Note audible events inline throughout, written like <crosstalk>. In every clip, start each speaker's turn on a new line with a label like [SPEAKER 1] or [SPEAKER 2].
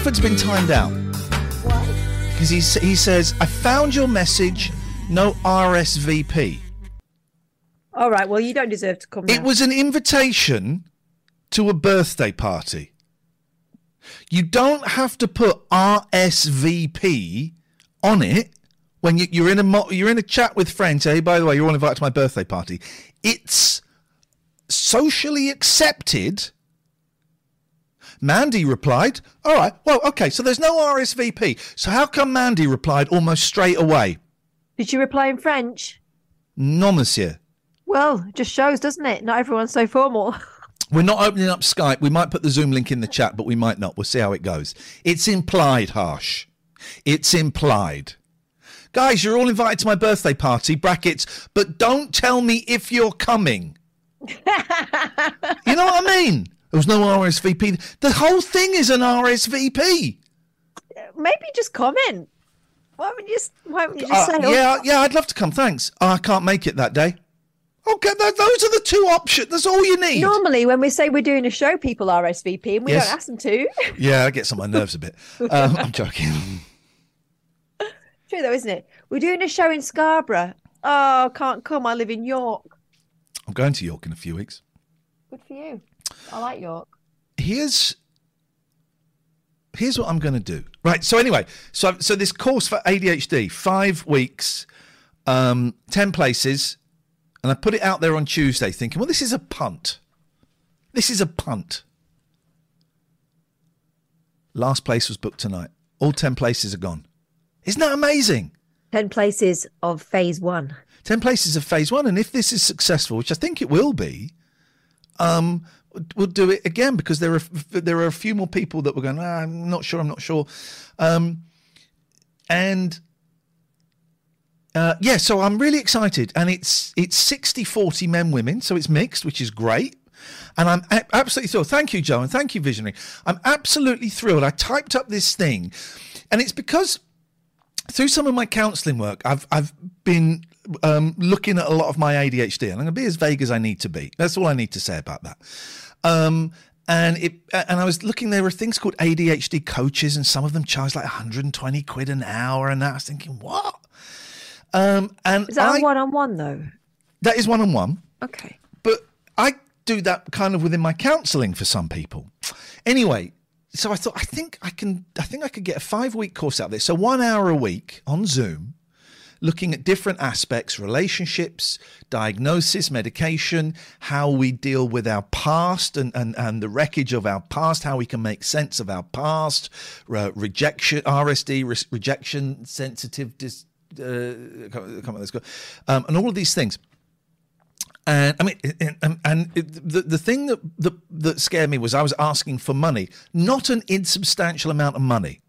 [SPEAKER 1] Gatford's been timed out. Because he, he says, I found your message, no RSVP.
[SPEAKER 2] All right. Well, you don't deserve to come.
[SPEAKER 1] It
[SPEAKER 2] now.
[SPEAKER 1] was an invitation to a birthday party. You don't have to put RSVP on it when you, you're in a mo- you're in a chat with friends. Hey, by the way, you're all invited to my birthday party. It's socially accepted. Mandy replied, "All right, well, okay. So there's no RSVP. So how come Mandy replied almost straight away?
[SPEAKER 2] Did you reply in French?
[SPEAKER 1] Non, monsieur.
[SPEAKER 2] Well, it just shows, doesn't it? Not everyone's so formal. <laughs>
[SPEAKER 1] We're not opening up Skype. We might put the Zoom link in the chat, but we might not. We'll see how it goes. It's implied, Harsh. It's implied. Guys, you're all invited to my birthday party, brackets, but don't tell me if you're coming. <laughs> you know what I mean? There was no RSVP. The whole thing is an RSVP.
[SPEAKER 2] Maybe just comment. Why would you? Why would you
[SPEAKER 1] Uh,
[SPEAKER 2] just say? oh,
[SPEAKER 1] yeah, yeah, I'd love to come. Thanks. Oh, I can't make it that day. Okay, th- those are the two options. That's all you need.
[SPEAKER 2] Normally, when we say we're doing a show, people RSVP, and we
[SPEAKER 1] Yes.
[SPEAKER 2] don't ask them to. <laughs>
[SPEAKER 1] Yeah, that gets on my nerves a bit. Um, I'm joking.
[SPEAKER 2] True though, isn't it? We're doing a show in Scarborough. Oh, can't come. I live in York.
[SPEAKER 1] I'm going to York in a few weeks.
[SPEAKER 2] Good for you. I like York.
[SPEAKER 1] Here's here's what I'm going to do. Right. So anyway, so so this course for ADHD, five weeks, um, ten places, and I put it out there on Tuesday, thinking, well, this is a punt. This is a punt. Last place was booked tonight. All ten places are gone. Isn't that amazing?
[SPEAKER 2] 10 places of phase one.
[SPEAKER 1] 10 places of phase one. And if this is successful, which I think it will be, um, we'll do it again because there are there are a few more people that were going, ah, I'm not sure, I'm not sure. Um, and uh, yeah, so I'm really excited. And it's it's 60 40 men, women. So it's mixed, which is great. And I'm absolutely thrilled. Thank you, Joe, and thank you, Visionary. I'm absolutely thrilled. I typed up this thing, and it's because through some of my counselling work, I've I've been um, looking at a lot of my ADHD, and I'm going to be as vague as I need to be. That's all I need to say about that. Um, and it and I was looking. There were things called ADHD coaches, and some of them charge like 120 quid an hour, and I was thinking, what? Um, and
[SPEAKER 2] Is that one on one though?
[SPEAKER 1] that is one on one
[SPEAKER 2] Okay.
[SPEAKER 1] but I do that kind of within my counselling for some people. Anyway, so I thought I think I can I think I could get a five week course out of this. So one hour a week on Zoom, looking at different aspects, relationships, diagnosis, medication, how we deal with our past and, and, and the wreckage of our past, how we can make sense of our past, uh, rejection, RSD, re- rejection, sensitive dis, uh, um, and all of these things. And I mean, um, and, and, and the the thing that, that that scared me was I was asking for money, not an insubstantial amount of money.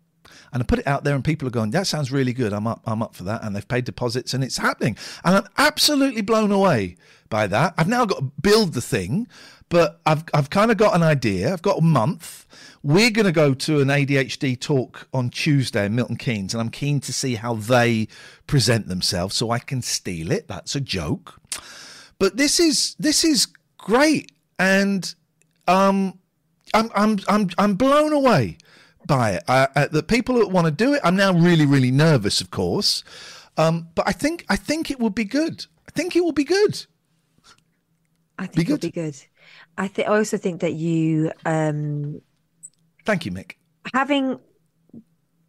[SPEAKER 1] And I put it out there, and people are going, "That sounds really good. I'm up. I'm up for that." And they've paid deposits, and it's happening. And I'm absolutely blown away by that. I've now got to build the thing, but I've I've kind of got an idea. I've got a month. We're going to go to an ADHD talk on Tuesday in Milton Keynes, and I'm keen to see how they present themselves, so I can steal it. That's a joke. But this is this is great, and um, I'm I'm I'm I'm blown away by it. I, uh, the people that want to do it, I'm now really really nervous, of course. Um, but I think I think it will be good. I think it will be good.
[SPEAKER 2] I think
[SPEAKER 1] Be
[SPEAKER 2] it'll
[SPEAKER 1] good.
[SPEAKER 2] be good. I think. I also think that you, um,
[SPEAKER 1] Thank you, Mick.
[SPEAKER 2] having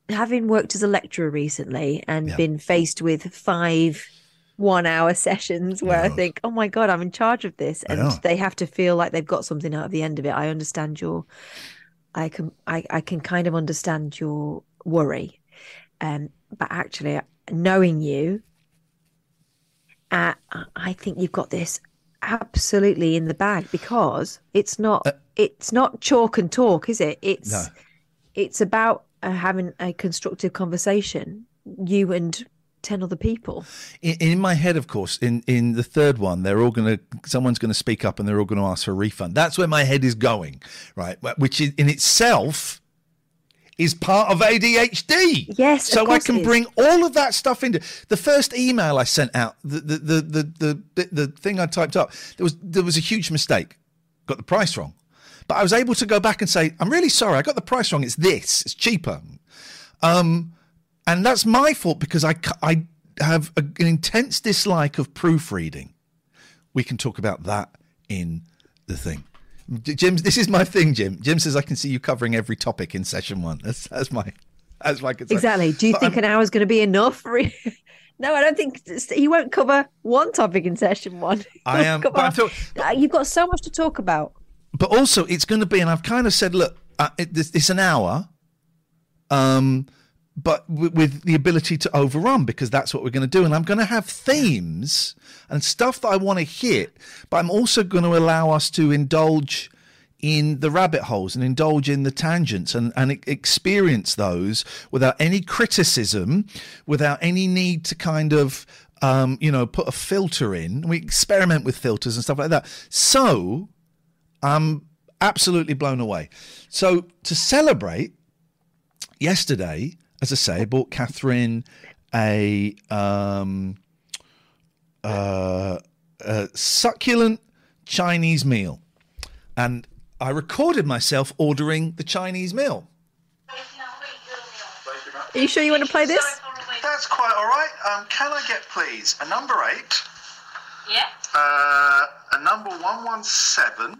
[SPEAKER 2] having worked as a lecturer recently and
[SPEAKER 1] Yeah.
[SPEAKER 2] been faced with five one hour sessions where I think, oh my God, I'm in charge of this. And they have to feel like they've got something out of the end of it. I understand your I can I, I can kind of understand your worry. Um but actually knowing you uh, I think you've got this absolutely in the bag because it's not it's not chalk and talk, is it? It's
[SPEAKER 1] Uh, No.
[SPEAKER 2] it's about uh, having a constructive conversation, you and ten other people.
[SPEAKER 1] In, in my head, of course, in, in the third one, they're all going to, someone's going to speak up and they're all going to ask for a refund. That's where my head is going, right? Which is, in itself is part of ADHD.
[SPEAKER 2] Yes,
[SPEAKER 1] So I can bring all of that stuff into the first email I sent out, the, the, the, the, the, the thing I typed up, there was, there was a huge mistake. Got the price wrong. But I was able to go back and say, I'm really sorry, I got the price wrong. It's this, it's cheaper. Um, and that's my fault because I, I have a, an intense dislike of proofreading. We can talk about that in the thing. Jim, this is my thing, Jim. Jim says I can see you covering every topic in session one. That's that's my that's my concern.
[SPEAKER 2] Exactly. Do you
[SPEAKER 1] But
[SPEAKER 2] think
[SPEAKER 1] I'm-
[SPEAKER 2] an hour is going to be enough? <laughs> no, I don't think he won't cover one topic in session one. <laughs>
[SPEAKER 1] I am- but
[SPEAKER 2] cover-
[SPEAKER 1] I'm feel-
[SPEAKER 2] Uh, You've got so much to talk about.
[SPEAKER 1] but also it's going to be, and I've kind of said, look, uh, it, this, it's an hour, um, but with, the ability to overrun because that's what we're going to do, and I'm going to have themes and stuff that I want to hit, but I'm also going to allow us to indulge in the rabbit holes and indulge in the tangents and, and experience those without any criticism, without any need to kind of, um, you know, put a filter in. We experiment with filters and stuff like that. So I'm absolutely blown away. So to celebrate, yesterday, as I say, I bought Katherine a um, uh, a succulent Chinese meal, and I recorded myself ordering the Chinese meal.
[SPEAKER 2] Are you sure you want to play this?
[SPEAKER 1] That's quite all right. Um, can I get please a number eight,
[SPEAKER 3] Yeah,
[SPEAKER 1] uh, a number one one seven,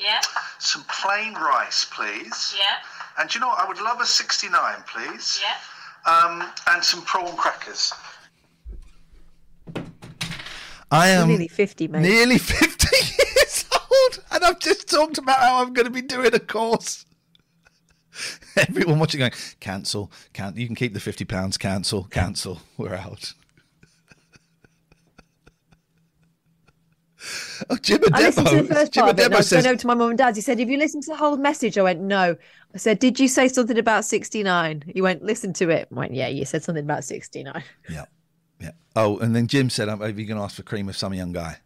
[SPEAKER 3] yeah,
[SPEAKER 1] some plain rice, please,
[SPEAKER 3] yeah,
[SPEAKER 1] and you know what? I would love a sixty nine, please.
[SPEAKER 3] yeah.
[SPEAKER 1] um, and some prawn crackers. I
[SPEAKER 2] You're
[SPEAKER 1] am
[SPEAKER 2] nearly 50, mate.
[SPEAKER 1] nearly <laughs> 50 years old, and I've just talked about how I'm going to be doing a course. <laughs> Everyone watching going, cancel, can you can keep the 50 pounds, cancel, cancel, we're out. Oh, Jim
[SPEAKER 2] I listened to the first
[SPEAKER 1] Jim
[SPEAKER 2] part of it and I was going over to my mum and dad. He said, Have you listened to the whole message? I went, No. I said, Did you say something about 69? He went, Listen to it. I went, Yeah, you said something about 69.
[SPEAKER 1] Yeah, yeah. Oh, and then Jim said, "Are you going to ask for cream with some young guy?"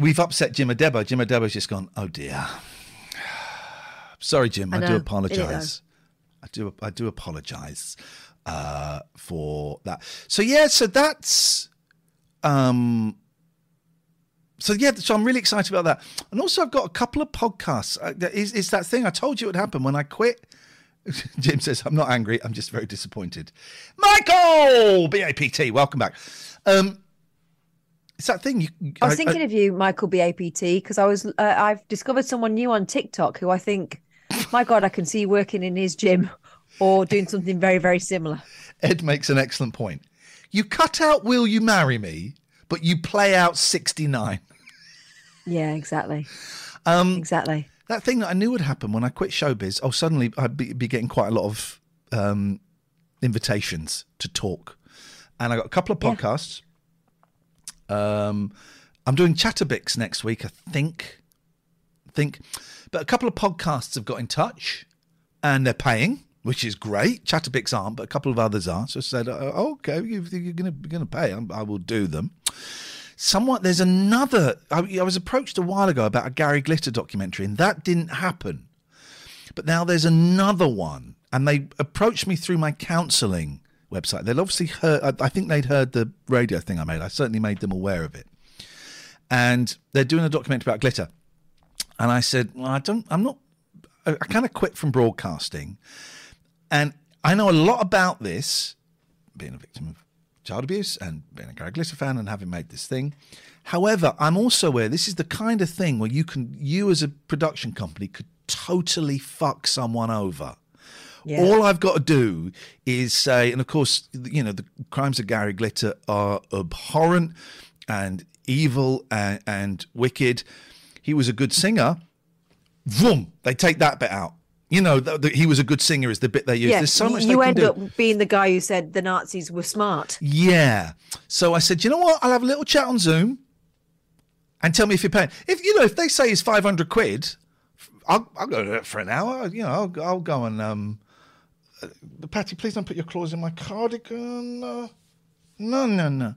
[SPEAKER 1] We've upset Jim Adebo. Jim Adebo's just gone. Oh dear. <sighs> Sorry, Jim. I,
[SPEAKER 2] I
[SPEAKER 1] do
[SPEAKER 2] know. Did it,
[SPEAKER 1] apologise. I do. I do apologise uh, for that. So yeah. So that's. Um. So yeah. So I'm really excited about that, and also I've got a couple of podcasts. Uh, is, it's that thing I told you would happen when I quit. <laughs> Jim says, I'm not angry. I'm just very disappointed. Michael, BAPT, welcome back. Um, it's that thing. You,
[SPEAKER 2] I was thinking of you, Michael BAPT, because I was uh, I've discovered someone new on TikTok who I think, my God, I can see working in his gym or doing something very, very similar.
[SPEAKER 1] Ed makes an excellent point. You cut out Will You Marry Me, but you play out 69.
[SPEAKER 2] Yeah, exactly.
[SPEAKER 1] Um,
[SPEAKER 2] Exactly.
[SPEAKER 1] that thing that I knew would happen when I quit showbiz, oh, suddenly I'd be, be getting quite a lot of um, invitations to talk. And I got a couple of
[SPEAKER 2] Yeah.
[SPEAKER 1] podcasts. Um, I'm doing Chatterbix next week, I think. think. But a couple of podcasts have got in touch and they're paying, which is great. Chatterbix aren't, but a couple of others are. So I said, oh, oh okay, if you're going to pay, I will do them. Somewhat, there's another. I, I was approached a while ago about a Gary Glitter documentary, and that didn't happen. But now there's another one, and they approached me through my counselling website. They'd obviously heard. I, I think they'd heard the radio thing I made. I certainly made them aware of it, and they're doing a documentary about glitter. And I said, well, I don't. I'm not. I, I kind of quit from broadcasting, and I know a lot about this, being a victim of child abuse and being a Gary Glitter fan and having made this thing. However, I'm also aware this is the kind of thing where you can, you as a production company could totally fuck someone over.
[SPEAKER 2] Yeah.
[SPEAKER 1] All I've got to do is say, and of course, you know, the crimes of Gary Glitter are abhorrent and evil and, and wicked. He was a good singer. Vroom, they take that bit out. You know, the, the, he was a good singer is the bit they use.
[SPEAKER 2] Yeah,
[SPEAKER 1] There's so much
[SPEAKER 2] you end up being the guy who said the Nazis were smart.
[SPEAKER 1] Yeah. So I said, you know what? I'll have a little chat on Zoom and tell me if you're paying. If you know, if they say it's five hundred quid, I'll I'll go to it for an hour. You know, I'll I'll go and um. uh, Patty, please don't put your claws in my cardigan. Uh, no, no, no.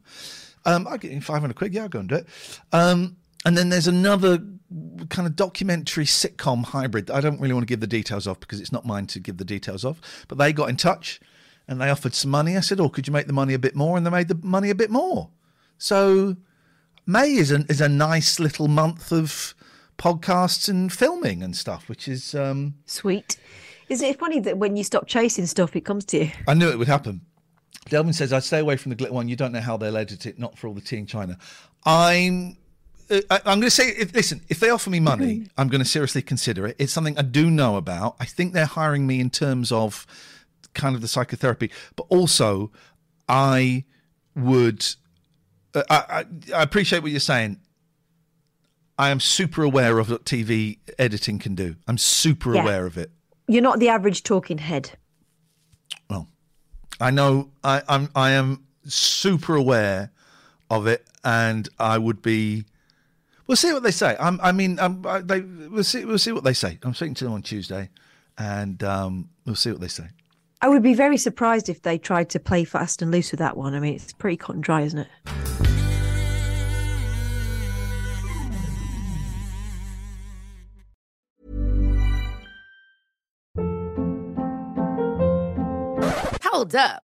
[SPEAKER 1] Um, I'll get you five hundred quid. Yeah, I'll go and do it. Um, and then there's another kind of documentary sitcom hybrid. I don't really want to give the details of because it's not mine to give the details of. But they got in touch and they offered some money. I said, "Oh, could you make the money a bit more?" And they made the money a bit more. So May is a is a nice little month of podcasts and filming and stuff, which is um,
[SPEAKER 2] Sweet. Isn't it funny that when you stop chasing stuff, it comes to you?
[SPEAKER 1] I knew it would happen. Delvin says, "I'd stay away from the glitter one. You don't know how they'll edit it. Not for all the tea in China." I'm. Uh, I, I'm going to say, if, listen, if they offer me money, I'm going to seriously consider it. It's something I do know about. I think they're hiring me in terms of kind of the psychotherapy, but also I would. Uh, I, I, I appreciate what you're saying. I am super aware of what TV editing can do. I'm super
[SPEAKER 2] Yeah.
[SPEAKER 1] aware of it.
[SPEAKER 2] You're not the average talking head.
[SPEAKER 1] Well, I know I, I'm I am super aware of it, and I would be. We'll see what they say. I'm, I mean, um, I, they, we'll see. We'll see what they say. I'm speaking to them on Tuesday, and um, we'll see what they say.
[SPEAKER 2] I would be very surprised if they tried to play fast and loose with that one. I mean, it's pretty cut and dry, isn't it?
[SPEAKER 3] Hold up.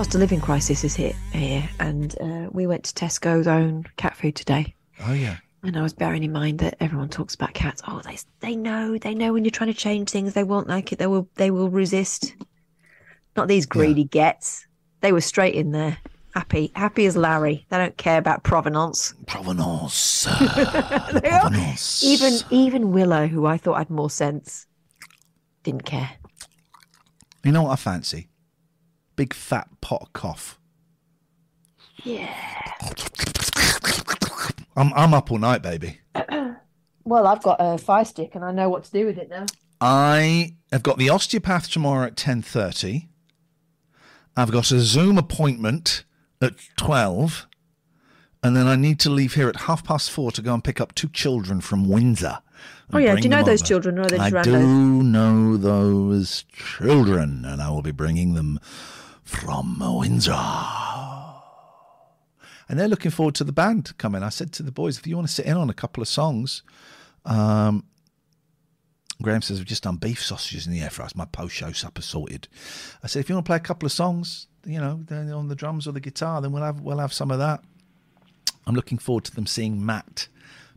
[SPEAKER 2] Cost of living crisis is hit here, and uh, we went to Tesco's own cat food today.
[SPEAKER 1] Oh yeah.
[SPEAKER 2] And I was bearing in mind that everyone talks about cats. Oh, they they know they know when you're trying to change things, they won't like it. They will they will resist. Not these greedy gets. They were straight in there, happy happy as Larry. They don't care about provenance.
[SPEAKER 1] Provenance. <laughs> Provenance.
[SPEAKER 2] Even even Willow, who I thought had more sense, didn't care.
[SPEAKER 1] You know what I fancy? Big fat pot of cough.
[SPEAKER 2] Yeah.
[SPEAKER 1] I'm I'm up all night, baby. <clears throat>
[SPEAKER 2] Well, I've got a fire stick, and I know what to do with it now.
[SPEAKER 1] I have got the osteopath tomorrow at ten thirty. I've got a Zoom appointment at 12. And then I need to leave here at half past four to go and pick up two children from Windsor.
[SPEAKER 2] Oh, yeah. Do you know those
[SPEAKER 1] over.
[SPEAKER 2] children or are they
[SPEAKER 1] I do know those children, and I will be bringing them from Windsor. And they're looking forward to the band coming. I said to the boys, if you want to sit in on a couple of songs, um, Graham says, We've just done beef sausages in the air fryers. My post show supper sorted. I said, If you want to play a couple of songs, you know, on the drums or the guitar, then we'll have we'll have some of that. I'm looking forward to them seeing Matt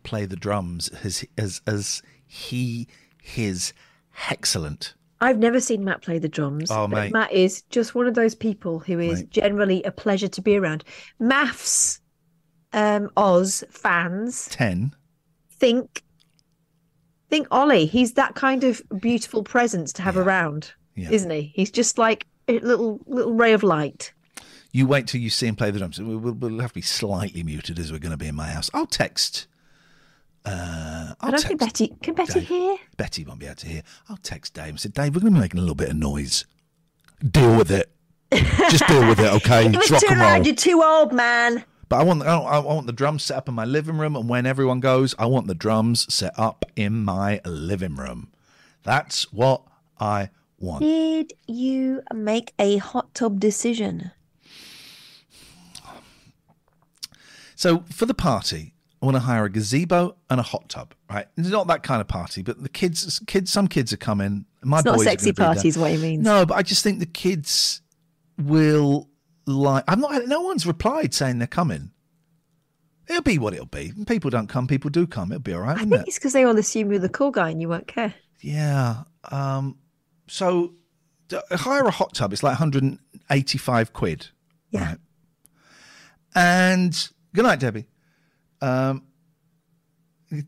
[SPEAKER 1] play the drums as as as he his excellent.
[SPEAKER 2] I've never seen Matt play the drums.
[SPEAKER 1] Oh,
[SPEAKER 2] but
[SPEAKER 1] mate.
[SPEAKER 2] Matt is just one of those people who is
[SPEAKER 1] Mate.
[SPEAKER 2] generally a pleasure to be around. Maths, um, Oz fans
[SPEAKER 1] Ten.
[SPEAKER 2] think think Ollie. He's that kind of beautiful presence to have around,
[SPEAKER 1] Yeah.
[SPEAKER 2] isn't he? He's just like a little little ray of light.
[SPEAKER 1] You wait till you see him play the drums. We'll, we'll have to be slightly muted as we're going to be in my house. I'll text. Uh, I'll
[SPEAKER 2] I don't
[SPEAKER 1] text
[SPEAKER 2] think Betty can Betty
[SPEAKER 1] Dave.
[SPEAKER 2] hear.
[SPEAKER 1] Betty won't be able to hear. I'll text Dave and say, Dave, we're going to be making a little bit of noise. Deal with it. Just deal with it, <laughs> okay?
[SPEAKER 2] It was
[SPEAKER 1] rock
[SPEAKER 2] too loud. You're too old, man.
[SPEAKER 1] But I want, I I want the drums set up in my living room, and when everyone goes, I want the drums set up in my living room. That's what I want.
[SPEAKER 2] Did you make a hot tub decision?
[SPEAKER 1] So for the party, I want to hire a gazebo and a hot tub. Right? It's not that kind of party, but the kids, kids, some kids are coming. My
[SPEAKER 2] It's not
[SPEAKER 1] boys
[SPEAKER 2] sexy is what he means.
[SPEAKER 1] No, but I just think the kids will like. I'm not. No one's replied saying they're coming. It'll be what it'll be. People don't come. People do come. It'll be all right,
[SPEAKER 2] I think
[SPEAKER 1] it?
[SPEAKER 2] it's because they all assume you're the cool guy and you won't care.
[SPEAKER 1] Yeah. Um, so d- hire a hot tub. It's like 185 quid.
[SPEAKER 2] Yeah.
[SPEAKER 1] Right. And good night, Debbie. Um,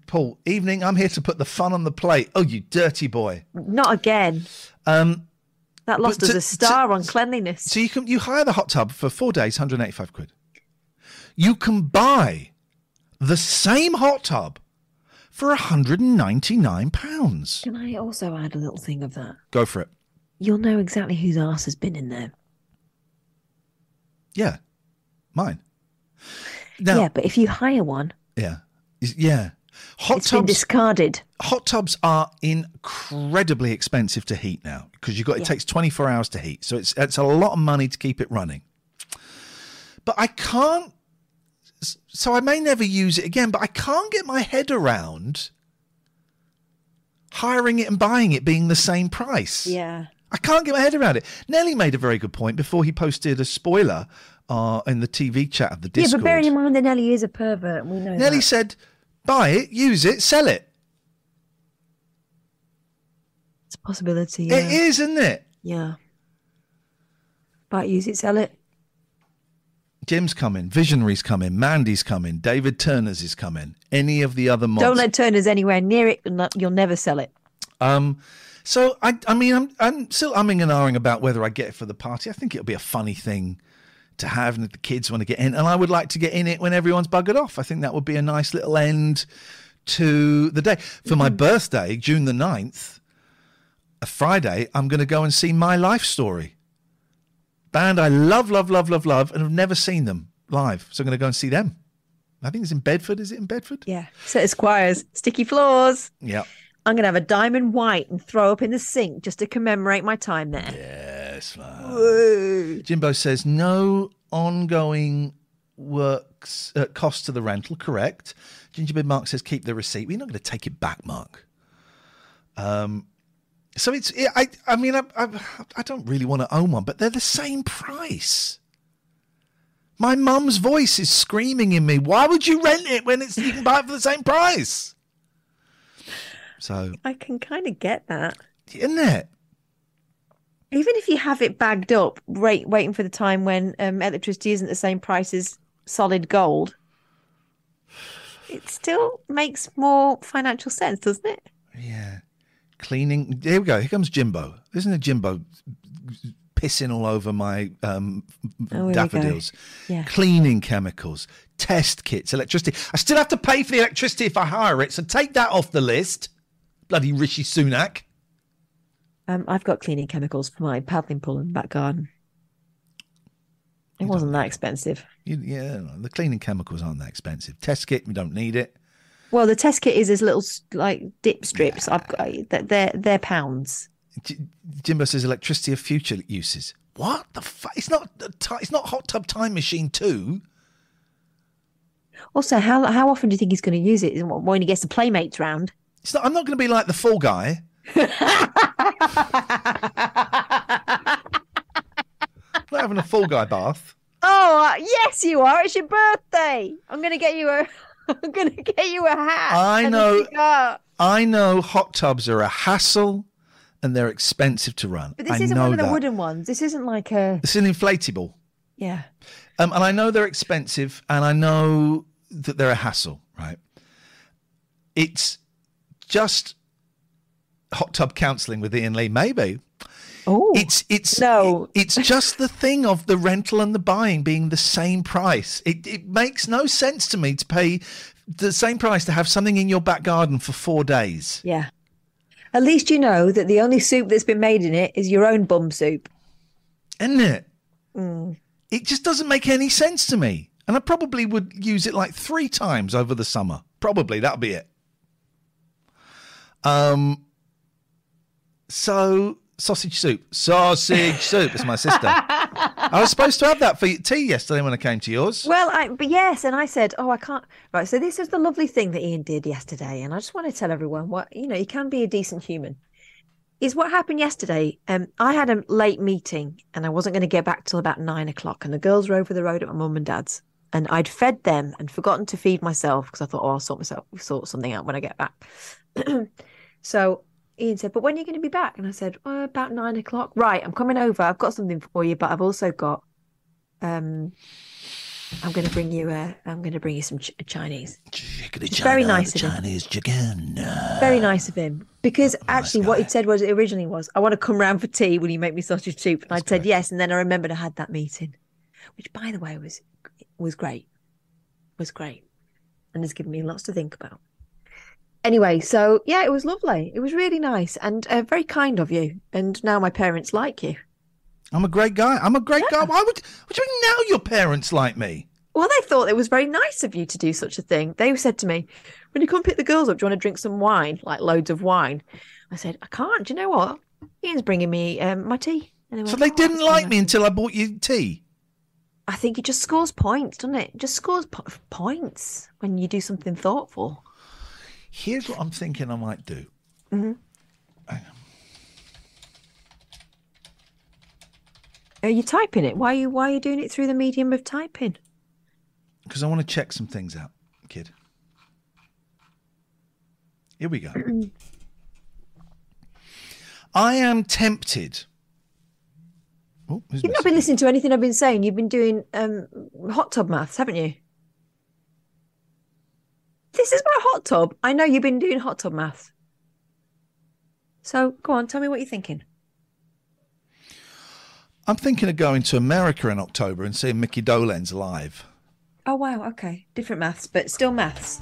[SPEAKER 1] Paul, evening. I'm here to put the fun on the plate. Oh, you dirty boy.
[SPEAKER 2] Not again.
[SPEAKER 1] Um,
[SPEAKER 2] That lost us
[SPEAKER 1] to-
[SPEAKER 2] a star
[SPEAKER 1] to-
[SPEAKER 2] on cleanliness.
[SPEAKER 1] so you can you hire the hot tub for four days, 185 quid. You can buy the same hot tub for 199 pounds.
[SPEAKER 2] Can I also add a little thing of that?
[SPEAKER 1] Go for it.
[SPEAKER 2] You'll know exactly whose ass has been in there.
[SPEAKER 1] Yeah, mine. Now,
[SPEAKER 2] yeah, but if you hire one,
[SPEAKER 1] Yeah. Yeah. Hot
[SPEAKER 2] it's been
[SPEAKER 1] tubs
[SPEAKER 2] discarded.
[SPEAKER 1] hot tubs are incredibly expensive to heat now because you got it
[SPEAKER 2] Yeah.
[SPEAKER 1] takes 24 hours to heat. So it's it's a lot of money to keep it running. But I can't so I may never use it again, but I can't get my head around hiring it and buying it being the same price.
[SPEAKER 2] Yeah.
[SPEAKER 1] I can't get my head around it. Nelly made a very good point before he posted a spoiler uh, in the TV chat of the Discord.
[SPEAKER 2] Yeah, but bearing in mind that Nelly is a pervert, we know
[SPEAKER 1] Nelly
[SPEAKER 2] that.
[SPEAKER 1] said, buy it, use it, sell it.
[SPEAKER 2] It's a possibility. Yeah.
[SPEAKER 1] It is, isn't it?
[SPEAKER 2] Yeah. But use it, sell it.
[SPEAKER 1] Jim's coming, Visionary's coming, Mandy's coming, David Turner's is coming. Any of the other mods.
[SPEAKER 2] Don't let Turner's anywhere near it, you'll never sell it.
[SPEAKER 1] Um, so I, I mean, I'm, I'm still umming and ahhing about whether I get it for the party. I think it'll be a funny thing to have, and the kids want to get in, and I would like to get in it when everyone's buggered off. I think that would be a nice little end to the day. For my mm-hmm. birthday, June the 9th, a Friday, I'm going to go and see My Life Story. Band I love, love, love, love, love, and have never seen them live. So I'm going to go and see them. I think it's in Bedford. Is it in Bedford?
[SPEAKER 2] Yeah. So Esquires, sticky floors.
[SPEAKER 1] Yeah.
[SPEAKER 2] I'm going to have a diamond white and throw up in the sink just to commemorate my time there.
[SPEAKER 1] Jimbo says no ongoing works uh, cost to the rental. Correct. Gingerbread Mark says keep the receipt. We're not going to take it back, Mark. Um, so it's yeah, I I mean I, I I don't really want to own one, but they're the same price. My mum's voice is screaming in me. Why would you rent it when it's you can buy it for the same price? So
[SPEAKER 2] I can kind of get that.
[SPEAKER 1] isn't it?
[SPEAKER 2] Even if you have it bagged up, wait, waiting for the time when um, electricity isn't the same price as solid gold, it still makes more financial sense, doesn't it?
[SPEAKER 1] Yeah. Cleaning. Here we go. Here comes Jimbo. Isn't it Jimbo pissing all over my um,
[SPEAKER 2] Oh, here we go.
[SPEAKER 1] daffodils?
[SPEAKER 2] Yeah.
[SPEAKER 1] Cleaning chemicals, test kits, electricity. I still have to pay for the electricity if I hire it, so take that off the list. Bloody Rishi Sunak.
[SPEAKER 2] Um, I've got cleaning chemicals for my paddling pool and back garden. It wasn't that expensive.
[SPEAKER 1] You, yeah, the cleaning chemicals aren't that expensive. Test kit, we don't need it.
[SPEAKER 2] Well, the test kit is as little like dip strips. I've got that they're they're pounds.
[SPEAKER 1] J- Jimbo says electricity of future uses. What the fuck? It's not. It's not hot tub time machine two.
[SPEAKER 2] Also, how how often do you think he's going to use it? When he gets the playmates round?
[SPEAKER 1] It's not. I'm not going to be like the fall guy. <laughs> I'm not having a full guy bath.
[SPEAKER 2] Oh uh, yes, you are. It's your birthday. I'm going to get you a. <laughs> I'm to get you a hat.
[SPEAKER 1] I know. I know hot tubs are a hassle and they're expensive to run.
[SPEAKER 2] But this
[SPEAKER 1] I
[SPEAKER 2] isn't one of the
[SPEAKER 1] that.
[SPEAKER 2] wooden ones. This isn't like a.
[SPEAKER 1] It's an inflatable.
[SPEAKER 2] Yeah.
[SPEAKER 1] Um, and I know they're expensive, and I know that they're a hassle, right? It's just hot tub counselling with Iain Lee, maybe.
[SPEAKER 2] Oh.
[SPEAKER 1] It's it's
[SPEAKER 2] No.
[SPEAKER 1] It's just the thing of the rental and the buying being the same price. It it makes no sense to me to pay the same price to have something in your back garden for four days.
[SPEAKER 2] Yeah. At least you know that the only soup that's been made in it is your own bum soup.
[SPEAKER 1] isn't it?
[SPEAKER 2] Mm.
[SPEAKER 1] It just doesn't make any sense to me. And I probably would use it like three times over the summer. Probably that'll be it. Um. So sausage soup, sausage soup. It's my sister. I was supposed to have that for tea yesterday when I came to yours.
[SPEAKER 2] Well, I but yes, and I said, "Oh, I can't." Right, so this is the lovely thing that Iain did yesterday, and I just want to tell everyone what you know. You can be a decent human. Is what happened yesterday. Um, I had a late meeting, and I wasn't going to get back till about nine o'clock, and the girls were over the road at my mum and dad's, and I'd fed them and forgotten to feed myself because I thought, "Oh, I'll sort myself sort something out when I get back." <clears throat> so Iain said, "But when are you going to be back?" And I said, well, "About nine o'clock." Right, I'm coming over. I've got something for you, but I've also got um I'm going to bring you a. I'm going to bring you some ch- Chinese. It's very nice of him.
[SPEAKER 1] Chinese chicken.
[SPEAKER 2] Very nice of him. Because actually, what he'd said was it originally was, "I want to come round for tea. Will you make me sausage soup?" And I'd said yes. And then I remembered I had that meeting, which, by the way, was was great. Was great, and has given me lots to think about. Anyway, so yeah, it was lovely. It was really nice and uh, very kind of you. And now my parents like you.
[SPEAKER 1] I'm a great guy. I'm a great guy. Why would? What do you mean now? Your parents like me?
[SPEAKER 2] Well, they thought it was very nice of you to do such a thing. They said to me, when you come pick the girls up, do you want to drink some wine, like loads of wine? I said, I can't. Do you know what? Iain's bringing me um, my tea.
[SPEAKER 1] So
[SPEAKER 2] went,
[SPEAKER 1] they
[SPEAKER 2] "Oh,
[SPEAKER 1] didn't like me until I bought you tea.
[SPEAKER 2] I think it just scores points, doesn't it? It just scores po- points when you do something thoughtful.
[SPEAKER 1] Here's what I'm thinking I might do.
[SPEAKER 2] Are you typing it? Why are you why are you doing it through the medium of typing?
[SPEAKER 1] because I want to check some things out, kid. Here we go. <clears throat> I am tempted. Oh,
[SPEAKER 2] You've not been listening to anything I've been saying. You've been doing um, hot tub maths, haven't you? This is my hot tub. I know you've been doing hot tub maths. So go on, tell me what you're thinking.
[SPEAKER 1] I'm thinking of going to America in October and seeing Mickey Dolenz live.
[SPEAKER 2] Oh wow, okay, different maths, but still maths.